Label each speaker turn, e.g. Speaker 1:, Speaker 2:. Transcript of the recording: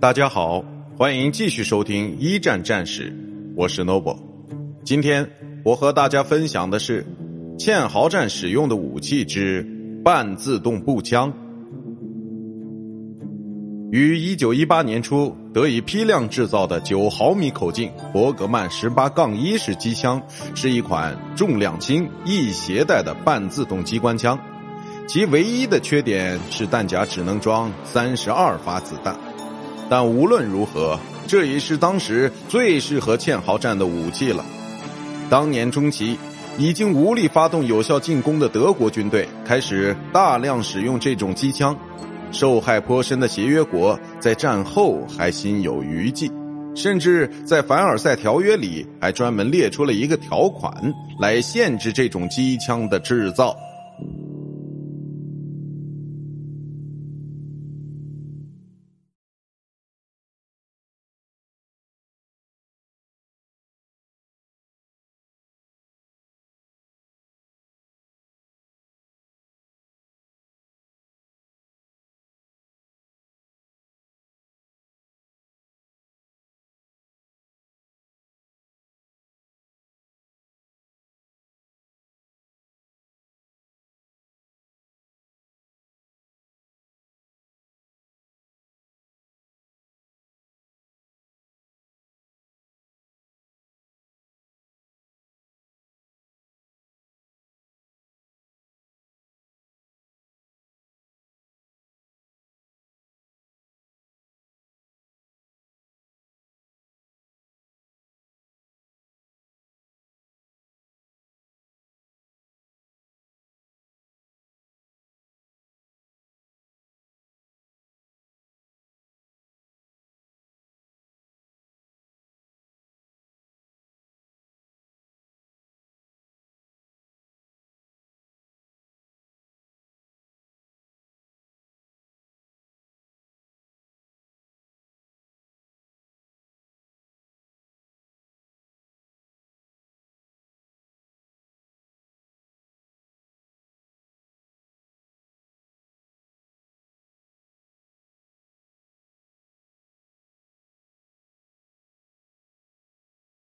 Speaker 1: 大家好，欢迎继续收听一战战史，我是 Noble。今天我和大家分享的是堑壕战使用的武器之半自动步枪。于一九一八年初得以批量制造的九毫米口径伯格曼十八杠一式机枪，是一款重量轻、易携带的半自动机关枪。其唯一的缺点是弹夹只能装三十二发子弹。但无论如何，这也是当时最适合堑壕战的武器了。当年中期，已经无力发动有效进攻的德国军队开始大量使用这种机枪，受害颇深的协约国在战后还心有余悸，甚至在凡尔赛条约里还专门列出了一个条款来限制这种机枪的制造。